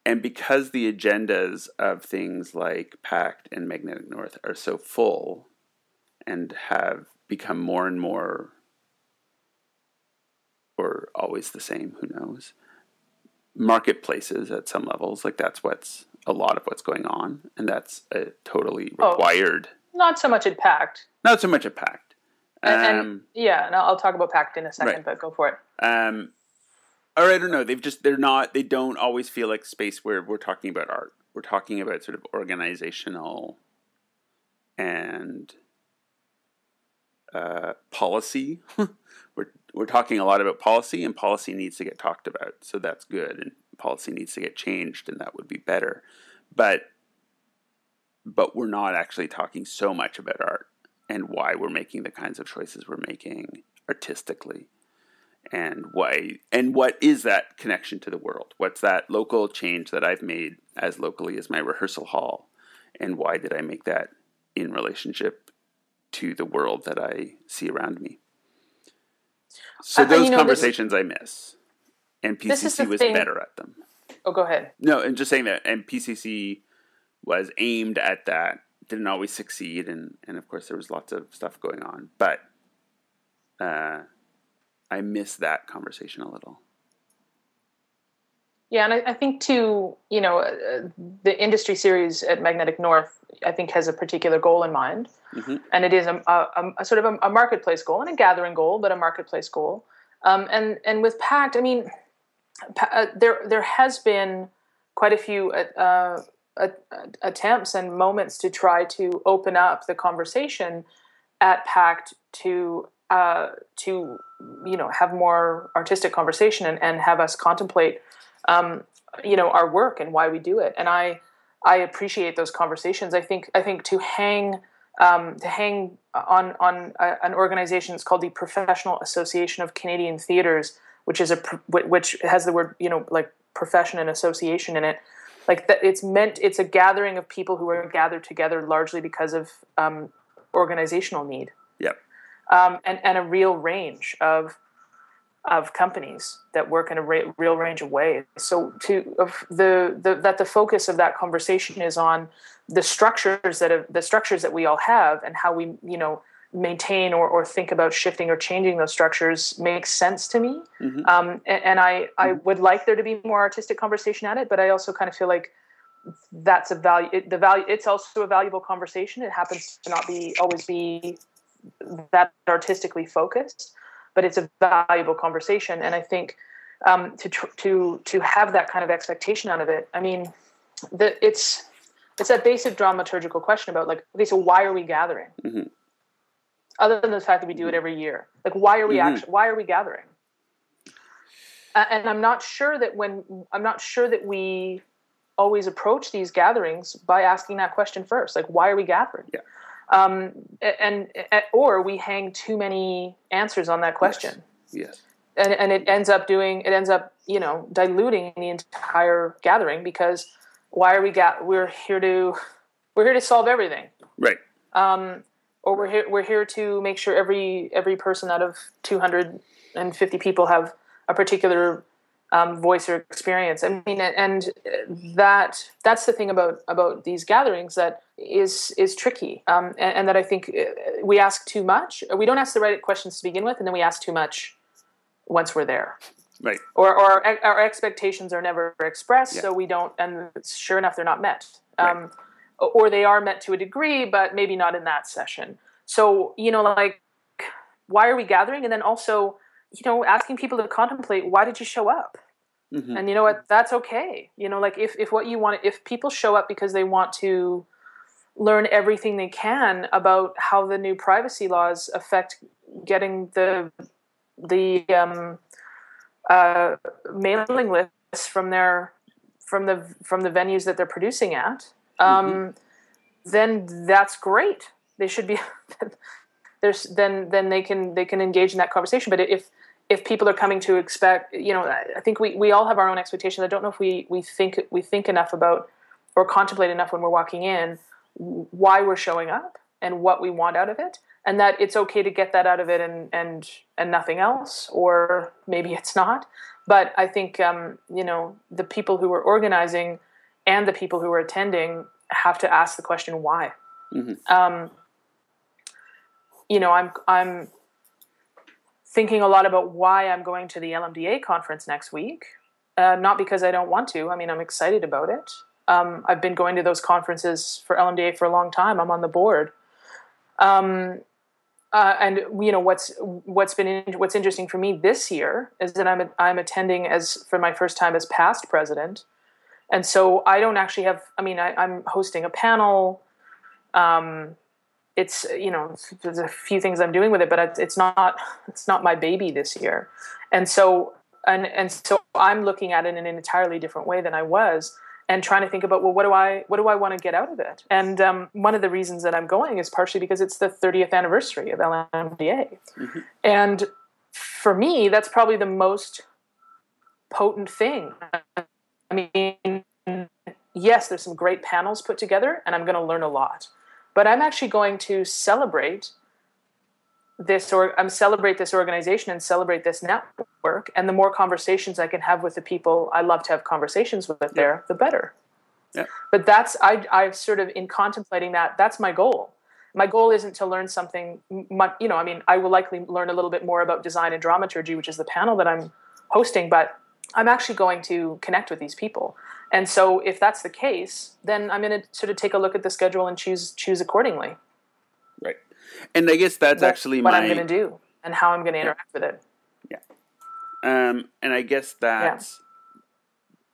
and because the agendas of things like pact and magnetic north are so full and have become more and more or always the same who knows marketplaces at some levels like that's what's a lot of what's going on and that's a totally Oh. Not so much at Pact. not so much a pact And, and- um, yeah, and I'll I'll talk about Pact in a second, Right. but go for it. um, or I don't know. They've just they're not. They don't always feel like space where we're talking about art. We're talking about sort of organizational and uh, policy. *laughs* we're we're talking a lot about policy, and policy needs to get talked about. So that's good, and policy needs to get changed, and that would be better. But but we're not actually talking so much about art and why we're making the kinds of choices we're making artistically and why and what is that connection to the world? What's that local change that i've made as locally as my rehearsal hall? And why did i make that in relationship to the world that i see around me? So Uh, uh, those you know, this- conversations i miss and pcc was thing- better at them. Oh, go ahead. no and just saying that and pcc was aimed at that didn't always succeed and and of course there was lots of stuff going on but uh i miss that conversation a little Yeah, and I, I think too, you know, uh, the industry series at Magnetic North, I think, has a particular goal in mind, Mhm. and it is a, a, a sort of a, a marketplace goal and a gathering goal, but a marketplace goal. Um, and and with Pact, I mean, uh, there there has been quite a few uh, uh, attempts and moments to try to open up the conversation at Pact to uh, to you know have more artistic conversation and, and have us contemplate um, you know our work and why we do it. And I I appreciate those conversations. I think I think to hang um, to hang on on a, an organization that's called the Professional Association of Canadian Theaters, which is a which has the word you know like profession and association in it. Like that, it's meant. It's a gathering of people who are gathered together largely because of um, organizational need yep um, and, and a real range of of companies that work in a ra- real range of ways. So to of the, the that the focus of that conversation is on the structures that have, the structures that we all have and how we you know maintain or, or think about shifting or changing those structures makes sense to me. Mhm. Um, and, and I I would like there to be more artistic conversation at it, but I also kind of feel like that's a value it, the value it's also a valuable conversation it happens to not be always be that artistically focused but it's a valuable conversation and i think um, to tr- to to have that kind of expectation out of it i mean the, it's it's that basic dramaturgical question about like okay so why are we gathering Mhm. Other than the fact that we do it every year like why are we Mhm. actually why are we gathering uh, and i'm not sure that when i'm not sure that we always approach these gatherings by asking that question first like why are we gathered Yeah. um, and, and or we hang too many answers on that question Yes. and, and it ends up doing it ends up you know diluting the entire gathering because why are we got we're here to we're here to solve everything Right. um, or we're here we're here to make sure every every person out of 250 people have a particular um, voice or experience. I mean, and that that's the thing about about these gatherings that is is tricky, um, and, and that I think uh, we ask too much. We don't ask the right questions to begin with, and then we ask too much once we're there Right. or, or our, our expectations are never expressed, Yeah. so we don't, and sure enough, they're not met. Right. Or they are met to a degree, but maybe not in that session. So, you know, like, why are we gathering? And then also, you know, asking people to contemplate why did you show up? Mhm. And you know what? That's okay. You know, like if, if what you want, if people show up because they want to learn everything they can about how the new privacy laws affect getting the the um, uh, mailing lists from their from the from the venues that they're producing at, um, then that's great. They should be *laughs* there's then then they can they can engage in that conversation. But if if people are coming to expect, you know, I I think we, we all have our own expectations. I don't know if we, we think we think enough about or contemplate enough when we're walking in why we're showing up and what we want out of it and that it's okay to get that out of it and and and nothing else or maybe it's not but i think um, you know the people who are organizing and the people who are attending have to ask the question why Mhm. um, you know i'm i'm thinking a lot about why i'm going to the lmda conference next week uh, not because i don't want to i mean i'm excited about it um, I've been going to those conferences for LMDA for a long time. I'm on the board, um, uh, and you know what's what's been in, what's interesting for me this year is that I'm I'm attending as for my first time as past president, and so I don't actually have. I mean, I, I'm hosting a panel. Um, it's you know there's a few things I'm doing with it, but it's, it's not it's not my baby this year, and so and and so I'm looking at it in an entirely different way than I was and trying to think about well what do i what do i want to get out of it and um, one of the reasons that i'm going is partially because it's the 30th anniversary of lmda and for me that's probably the most potent thing i mean yes there's some great panels put together and i'm going to learn a lot. But i'm actually going to celebrate this or I'm celebrate this organization and celebrate this network and the more conversations I can have with the people I love to have conversations with there the better. Yeah. but that's I I sort of in contemplating that that's my goal. My goal isn't to learn something mu- you know I mean I will likely learn a little bit more about design and dramaturgy which is the panel that I'm hosting but I'm actually going to connect with these people and so if that's the case then I'm going to sort of take a look at the schedule and choose choose accordingly Right. And I guess that's, actually what my I'm going to do and how I'm going to interact with it. Yeah. Um, and I guess that's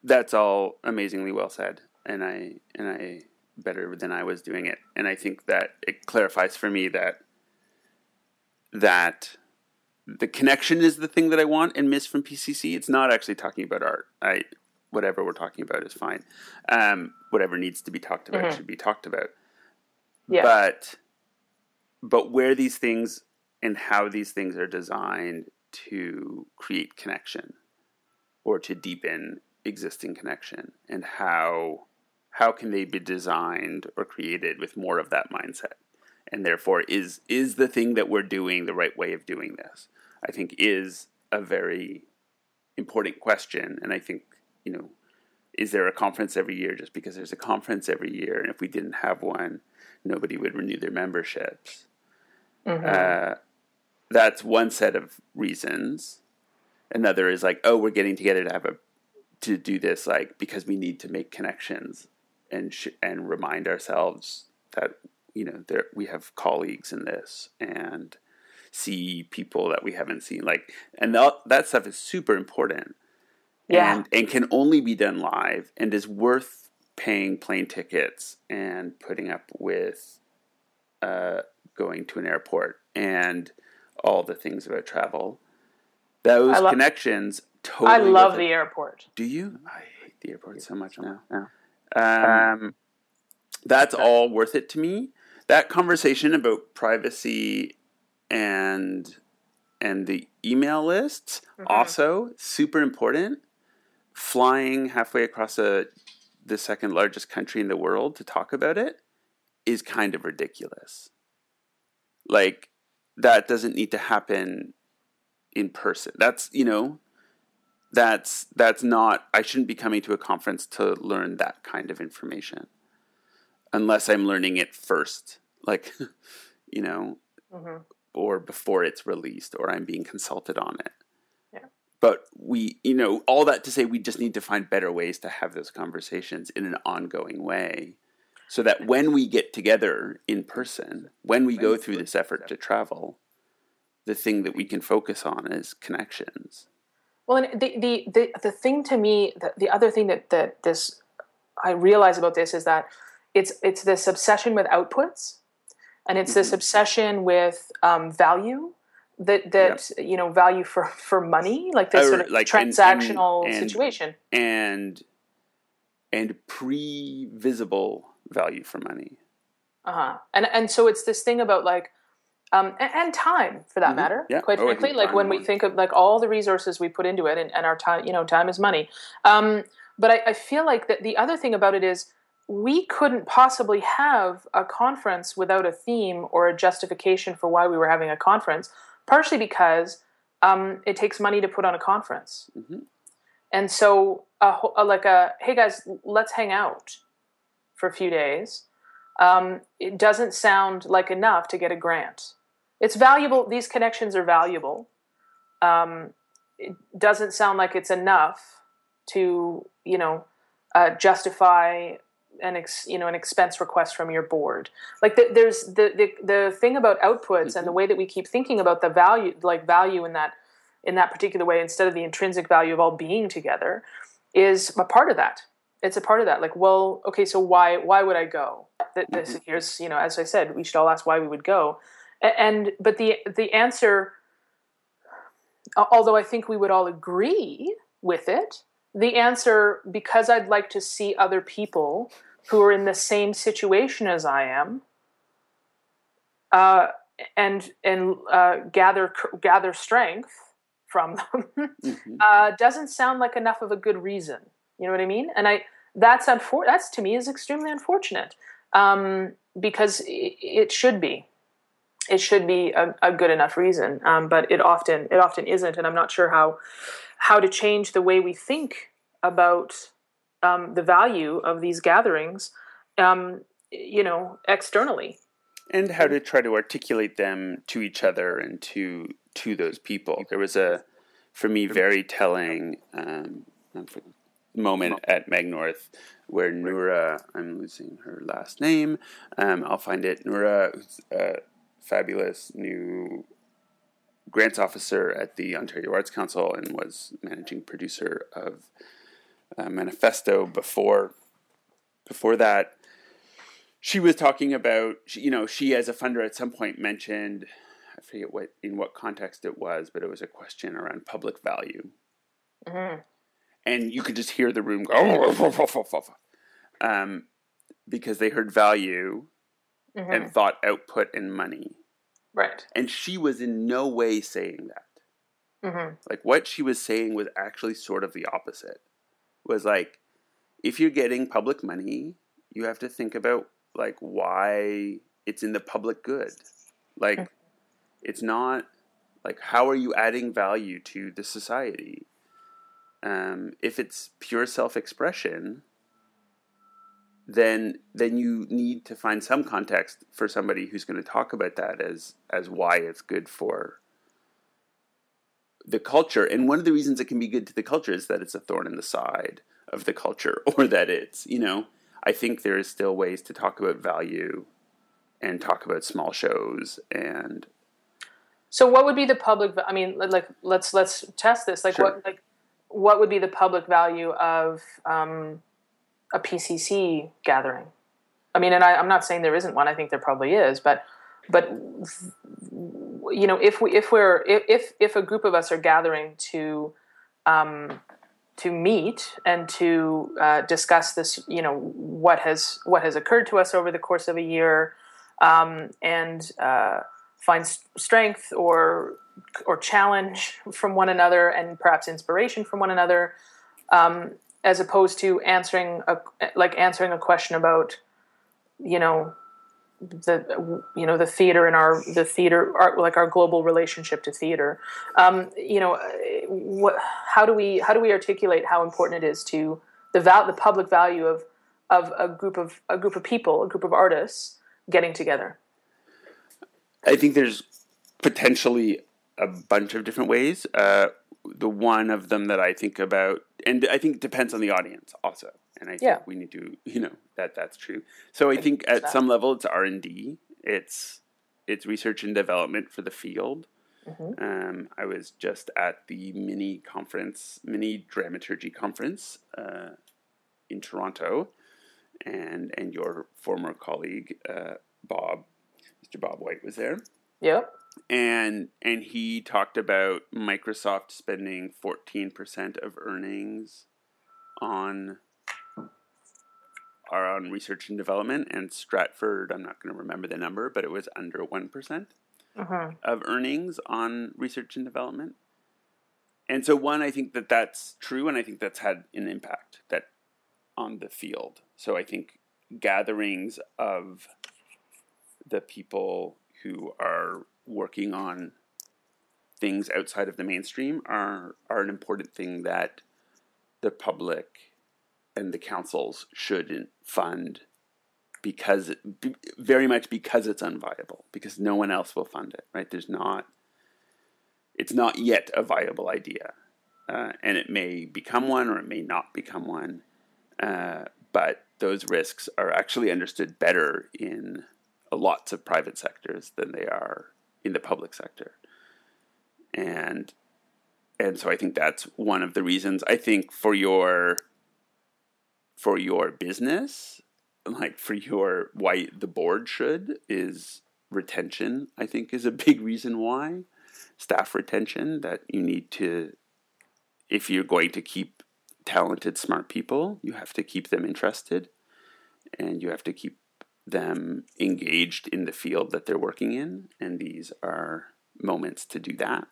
that's all amazingly well said, and I and I better than I was doing it, and I think that it clarifies for me that that the connection is the thing that I want and miss from PCC. It's not actually talking about art. I whatever we're talking about is fine. Um, whatever needs to be talked about Mhm. should be talked about. Yeah. But but where these things and how these things are designed to create connection or to deepen existing connection and how how can they be designed or created with more of that mindset and therefore is is the thing that we're doing the right way of doing this i think is a very important question. And i think you know is there a conference every year just because there's a conference every year? And if we didn't have one nobody would renew their memberships. Uh, that's one set of reasons. Another is like, oh, we're getting together to have a to do this like because we need to make connections and sh- and remind ourselves that you know there we have colleagues in this. And see people that we haven't seen like and that that stuff is super important Yeah. and and can only be done live and is worth paying plane tickets and putting up with uh, going to an airport and all the things about travel. Those love- connections totally. I love the it. airport. Do you? I hate the airport so much now. now. Um, that's all worth it to me. That conversation about privacy and and the email lists Mm-hmm. also super important. Flying halfway across a, the second largest country in the world to talk about it is kind of ridiculous. Like that doesn't need to happen in person. That's you know that's that's not I shouldn't be coming to a conference to learn that kind of information unless I'm learning it first like *laughs* you know Mhm. Or before it's released or I'm being consulted on it. Yeah. But we you know all that to say we just need to find better ways to have those conversations in an ongoing way so that when we get together in person, when we go through this effort to travel, the thing that we can focus on is connections. Well, and the the the, the thing to me, the, the other thing that that this I realize about this is that it's it's this obsession with outputs, and it's this obsession with um, value. That that you know value for for money, like this Uh, sort of like, transactional and- and- situation. and and pre-visible value for money. Uh-huh. And and so it's this thing about like um, and, and time for that Mhm. matter. Yeah. Quite Oh, frankly, like when we think of like all the resources we put into it, and, and our time, you know, time is money. Um, but I, I feel like that the other thing about it is we couldn't possibly have a conference without a theme or a justification for why we were having a conference. Partially because um, it takes money to put on a conference, Mhm. and so a, a, like a hey guys, let's hang out for a few days um, it doesn't sound like enough to get a grant. It's valuable. These connections are valuable. Um, it doesn't sound like it's enough to you know uh, justify an ex, you know an expense request from your board. Like the, there's the, the the thing about outputs and the mm-hmm. way that we keep thinking about the value, like value in that in that particular way instead of the intrinsic value of all being together, is a part of that. It's a part of that. Like well okay so why why would i go? Th- this mm-hmm. here's you know as i said we should all ask why we would go. And but the the answer although i think we would all agree with it the answer because i'd like to see other people who are in the same situation as i am uh, and and uh, gather gather strength from them *laughs* Mhm. uh, doesn't sound like enough of a good reason. You know what I mean? And I that's unfor- that's to me is extremely unfortunate um, because it, it should be it should be a, a good enough reason, um, but it often it often isn't, and I'm not sure how how to change the way we think about um, the value of these gatherings. Um, you know, externally. and how to try to articulate them to each other and to to those people. There was a, for me, very telling um, moment at Mag North where Nura, I'm losing her last name, um, I'll find it. Nura, who's a fabulous new grants officer at the Ontario Arts Council and was managing producer of uh, Manifesto before before that she was talking about you know she as a funder at some point mentioned i forget what in what context it was but it was a question around public value Mhm. and you could just hear the room go *laughs* um, because they heard value Mhm. and thought output and money Right. and she was in no way saying that hmm like what she was saying was actually sort of the opposite was like if you're getting public money you have to think about like why it's in the public good. Like it's not like how are you adding value to the society? Um, if it's pure self-expression then then you need to find some context for somebody who's going to talk about that as as why it's good for the culture. And one of the reasons it can be good to the culture is that it's a thorn in the side of the culture, *laughs* or that it's, you know, I think there is still ways to talk about value and talk about small shows and So, what would be the public? I mean, like, let's let's test this. Like, Sure. what like what would be the public value of um, a PCC gathering? I mean, and I, I'm not saying there isn't one. I think there probably is, but but you know, if we if we're if if, a group of us are gathering to um, to meet and to uh, discuss this. You know what has what has occurred to us over the course of a year, um, and uh, find strength or or challenge from one another, and perhaps inspiration from one another, um, as opposed to answering a like answering a question about you know the you know the theater and our the theater our, like our global relationship to theater. Um, you know what how do we how do we articulate how important it is to the val- the public value of of a group of a group of people a group of artists getting together? I think there's potentially a bunch of different ways. Uh, the one of them that i think about and i think it depends on the audience also and I think we need to, you know, that that's true. So I think at some level it's R and D. It's it's research and development for the field. Mm-hmm. Um, I was just at the mini conference, mini dramaturgy conference uh, in Toronto, and and your former colleague uh, Bob, Mr. Bob White, was there. Yep. And and he talked about Microsoft spending fourteen percent of earnings on are on research and development, and Stratford, I'm not going to remember the number, but it was under 1% uh-huh. of earnings on research and development. And so, one, I think that that's true, and I think that's had an impact that on the field. So, I think gatherings of the people who are working on things outside of the mainstream are are an important thing that the public and the councils shouldn't fund because very much because it's unviable because no one else will fund it right? There's not it's not yet a viable idea. Uh, and it may become one or it may not become one uh, but those risks are actually understood better in lots of private sectors than they are in the public sector and and so I think that's one of the reasons I think for your for your business, like for your why the board should is retention. I think is a big reason why staff retention that you need to if you're going to keep talented smart people, you have to keep them interested and you have to keep them engaged in the field that they're working in and these are moments to do that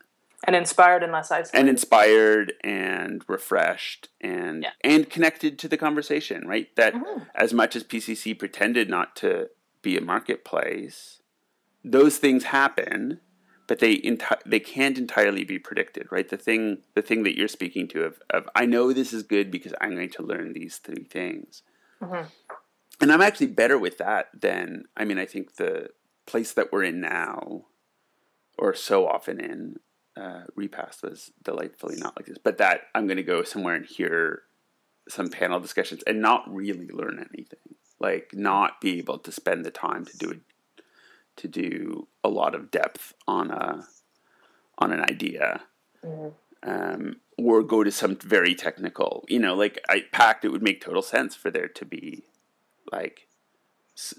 and inspired and less isolated and inspired and refreshed and yeah. and connected to the conversation right that mm-hmm. as much as pcc pretended not to be a marketplace those things happen but they enti- they can't entirely be predicted right the thing the thing that you're speaking to of, of i know this is good because i'm going to learn these three things mm-hmm. And i'm actually better with that than i mean i think the place that we're in now or so often in uh, repast was delightfully not like this. But that I'm going to go somewhere and hear some panel discussions and not really learn anything. Like not be able to spend the time to do it, to do a lot of depth on a on an idea. Mm-hmm. Um, or go to some very technical, you know, like at Pact, it would make total sense for there to be like,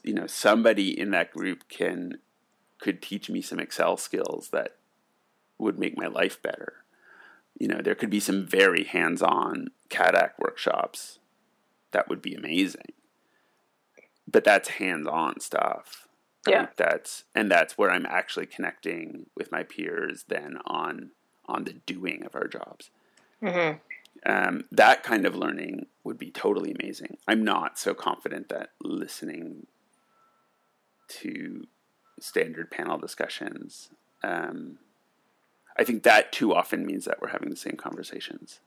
you know, somebody in that group can, could teach me some Excel skills that would make my life better. You know, there could be some very hands-on CADAC workshops that would be amazing. But that's hands-on stuff. Yeah. that's and that's where I'm actually connecting with my peers then on on the doing of our jobs. Mm-hmm. Um, that kind of learning would be totally amazing. I'm not so confident that listening to standard panel discussions um, I think that too often means that we're having the same conversations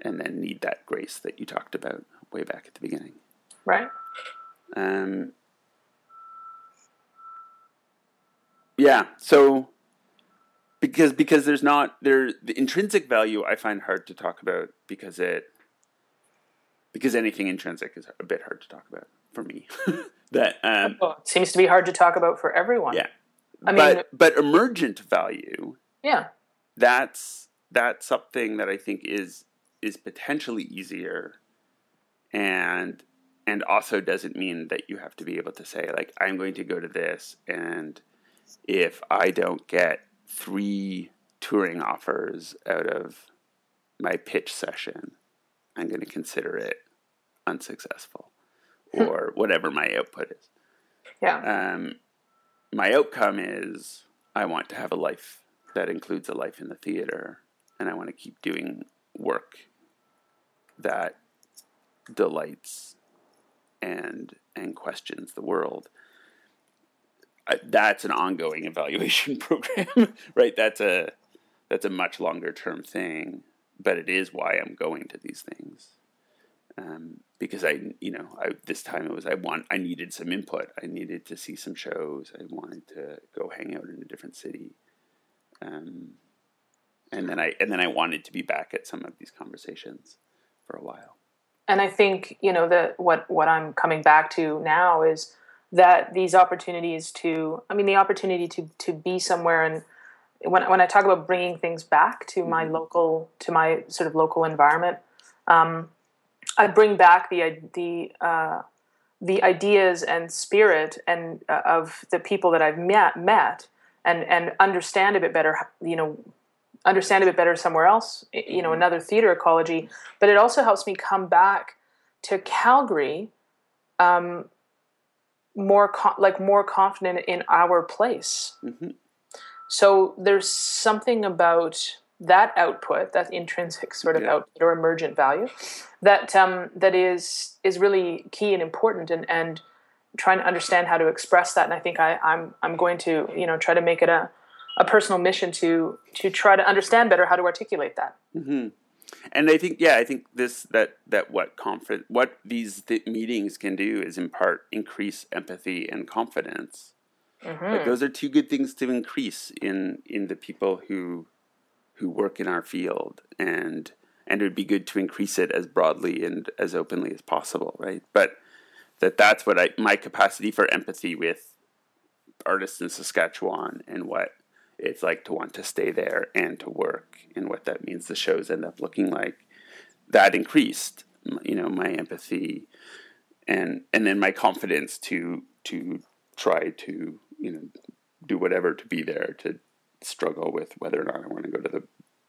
and then need that grace that you talked about way back at the beginning. Right. Um, yeah. So because because there's not there the intrinsic value I find hard to talk about because it because anything intrinsic is a bit hard to talk about for me. *laughs* that um, well, seems to be hard to talk about for everyone. Yeah. I but, mean, but emergent value yeah. That's that's something that I think is is potentially easier and and also doesn't mean that you have to be able to say like I'm going to go to this and if I don't get 3 touring offers out of my pitch session I'm going to consider it unsuccessful or whatever my output is. Yeah. Um, my outcome is I want to have a life that includes a life in the theater, and I want to keep doing work that delights and and questions the world. That's an ongoing *laughs* evaluation program, *laughs* right? That's a that's a much longer term thing, but it is why I'm going to these things. Um, because I, you know, I, this time it was I want I needed some input. I needed to see some shows. I wanted to go hang out in a different city, um, and then I and then I wanted to be back at some of these conversations for a while. And I think you know that what what I'm coming back to now is that these opportunities to I mean the opportunity to to be somewhere and when when I talk about bringing things back to my mm-hmm. local to my sort of local environment. Um, I bring back the the uh, the ideas and spirit and uh, of the people that I've met met and and understand a bit better. You know, understand a bit better somewhere else. You know, mm-hmm. another theater ecology. But it also helps me come back to Calgary. Um, more like more confident in our place. Mm-hmm. So there's something about that output, that intrinsic sort of yeah. output or emergent value, that um, that is is really key and important, and and trying to understand how to express that. And I think I, I'm I'm going to you know try to make it a a personal mission to to try to understand better how to articulate that. Mm-hmm. And I think yeah, I think this that that what confident what these th- meetings can do is in part increase empathy and confidence. Mm-hmm. Like those are two good things to increase in in the people who who work in our field and and it would be good to increase it as broadly and as openly as possible right but that that's what I my capacity for empathy with artists in Saskatchewan and what it's like to want to stay there and to work and what that means the shows end up looking like that increased you know my empathy and and then my confidence to to try to you know do whatever to be there to struggle with whether or not I want to go to the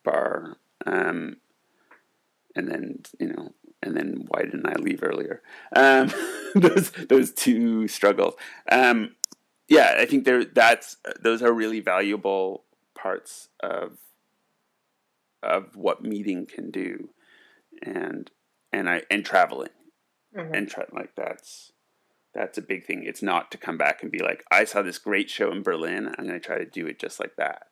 bar. Um, and then you know, and then why didn't I leave earlier? Um, *laughs* those those two struggles. Um, yeah, I think there that's those are really valuable parts of of what meeting can do, and and I and traveling, mm-hmm. and tra- like that's that's a big thing. It's not to come back and be like, I saw this great show in Berlin. I'm going to try to do it just like that.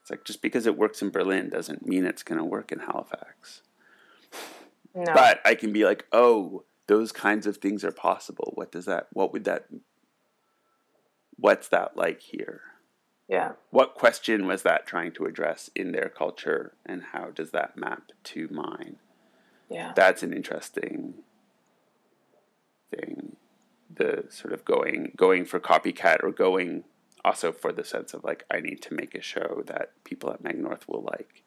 It's like just because it works in Berlin doesn't mean it's going to work in Halifax. No. But I can be like, oh, those kinds of things are possible. What does that? What would that? What's that like here? Yeah. What question was that trying to address in their culture, and how does that map to mine? Yeah. That's an interesting thing. The sort of going going for copycat or going also for the sense of like I need to make a show that people at Mag North will like,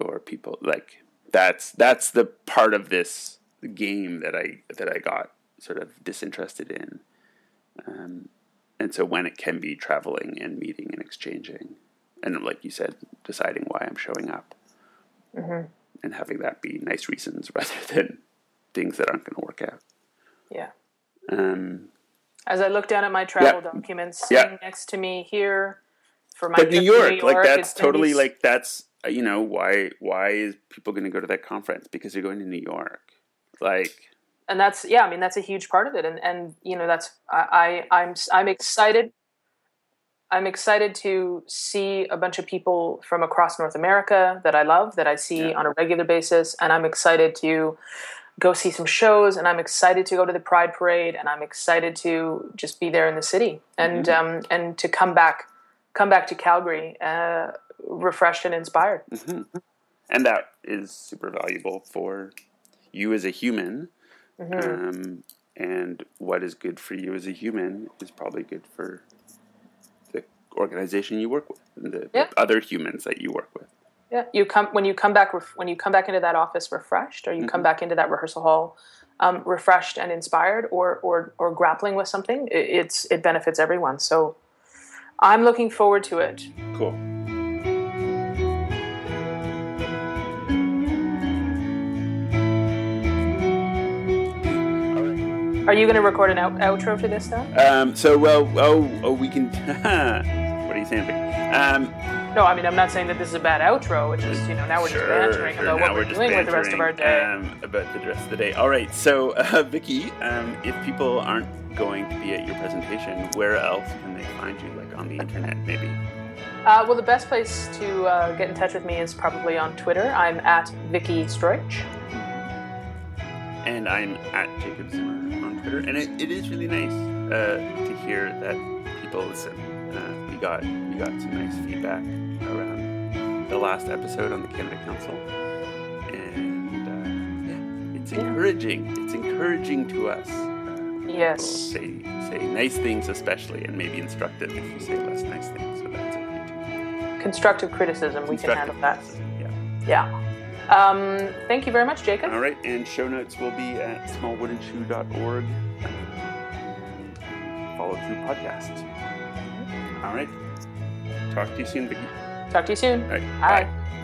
or people like that's that's the part of this game that I that I got sort of disinterested in, um, and so when it can be traveling and meeting and exchanging, and like you said, deciding why I'm showing up, mm-hmm. and having that be nice reasons *laughs* rather than things that aren't going to work out. Yeah. Um, as I look down at my travel yeah. documents, sitting yeah. next to me here for my but New York, New York, like that's totally like that's you know why why is people going to go to that conference because they're going to New York, like. And that's yeah, I mean that's a huge part of it, and and you know that's I, I I'm I'm excited. I'm excited to see a bunch of people from across North America that I love, that I see yeah. on a regular basis, and I'm excited to go see some shows and I'm excited to go to the Pride Parade and I'm excited to just be there in the city and mm-hmm. um, and to come back come back to Calgary uh, refreshed and inspired. Mm-hmm. And that is super valuable for you as a human. Mm-hmm. Um, and what is good for you as a human is probably good for the organization you work with and the, yeah. the other humans that you work with. Yeah, you come when you come back when you come back into that office refreshed, or you mm-hmm. come back into that rehearsal hall um, refreshed and inspired, or or or grappling with something. It, it's it benefits everyone. So I'm looking forward to it. Cool. Are you going to record an out- outro to this though? Um, so well, oh, oh, we can. *laughs* what are you saying, Um, No, I mean I'm not saying that this is a bad outro. It's just you know now we're just Sure, bantering sure. about what we're, just doing with the rest of our day. Um, about the rest of the day. All right. So, *laughs* uh, Vicky, um, if people aren't going to be at your presentation, where else can they find you? Like on the internet, maybe? Uh, well, the best place to uh, get in touch with me is probably on Twitter. I'm at Vicky Stroich. And I'm at Jacob Zimmer on Twitter. And it, it is really nice uh, to hear that people listen. Uh, we got we got some nice feedback around the last episode on the Canada Council, and uh, yeah, it's encouraging. It's encouraging to us. Uh, Yes. say say nice things, especially, and maybe instructive if you say less nice things. So that's okay too. Constructive criticism. We can handle that. criticism, Yeah. Yeah. Um, thank you very much, Jacob. All right, and show notes will be at smallwoodenshoe.org. Follow through podcast. All right. Talk to you soon, Vicky. Talk to you soon. All right. Bye. bye.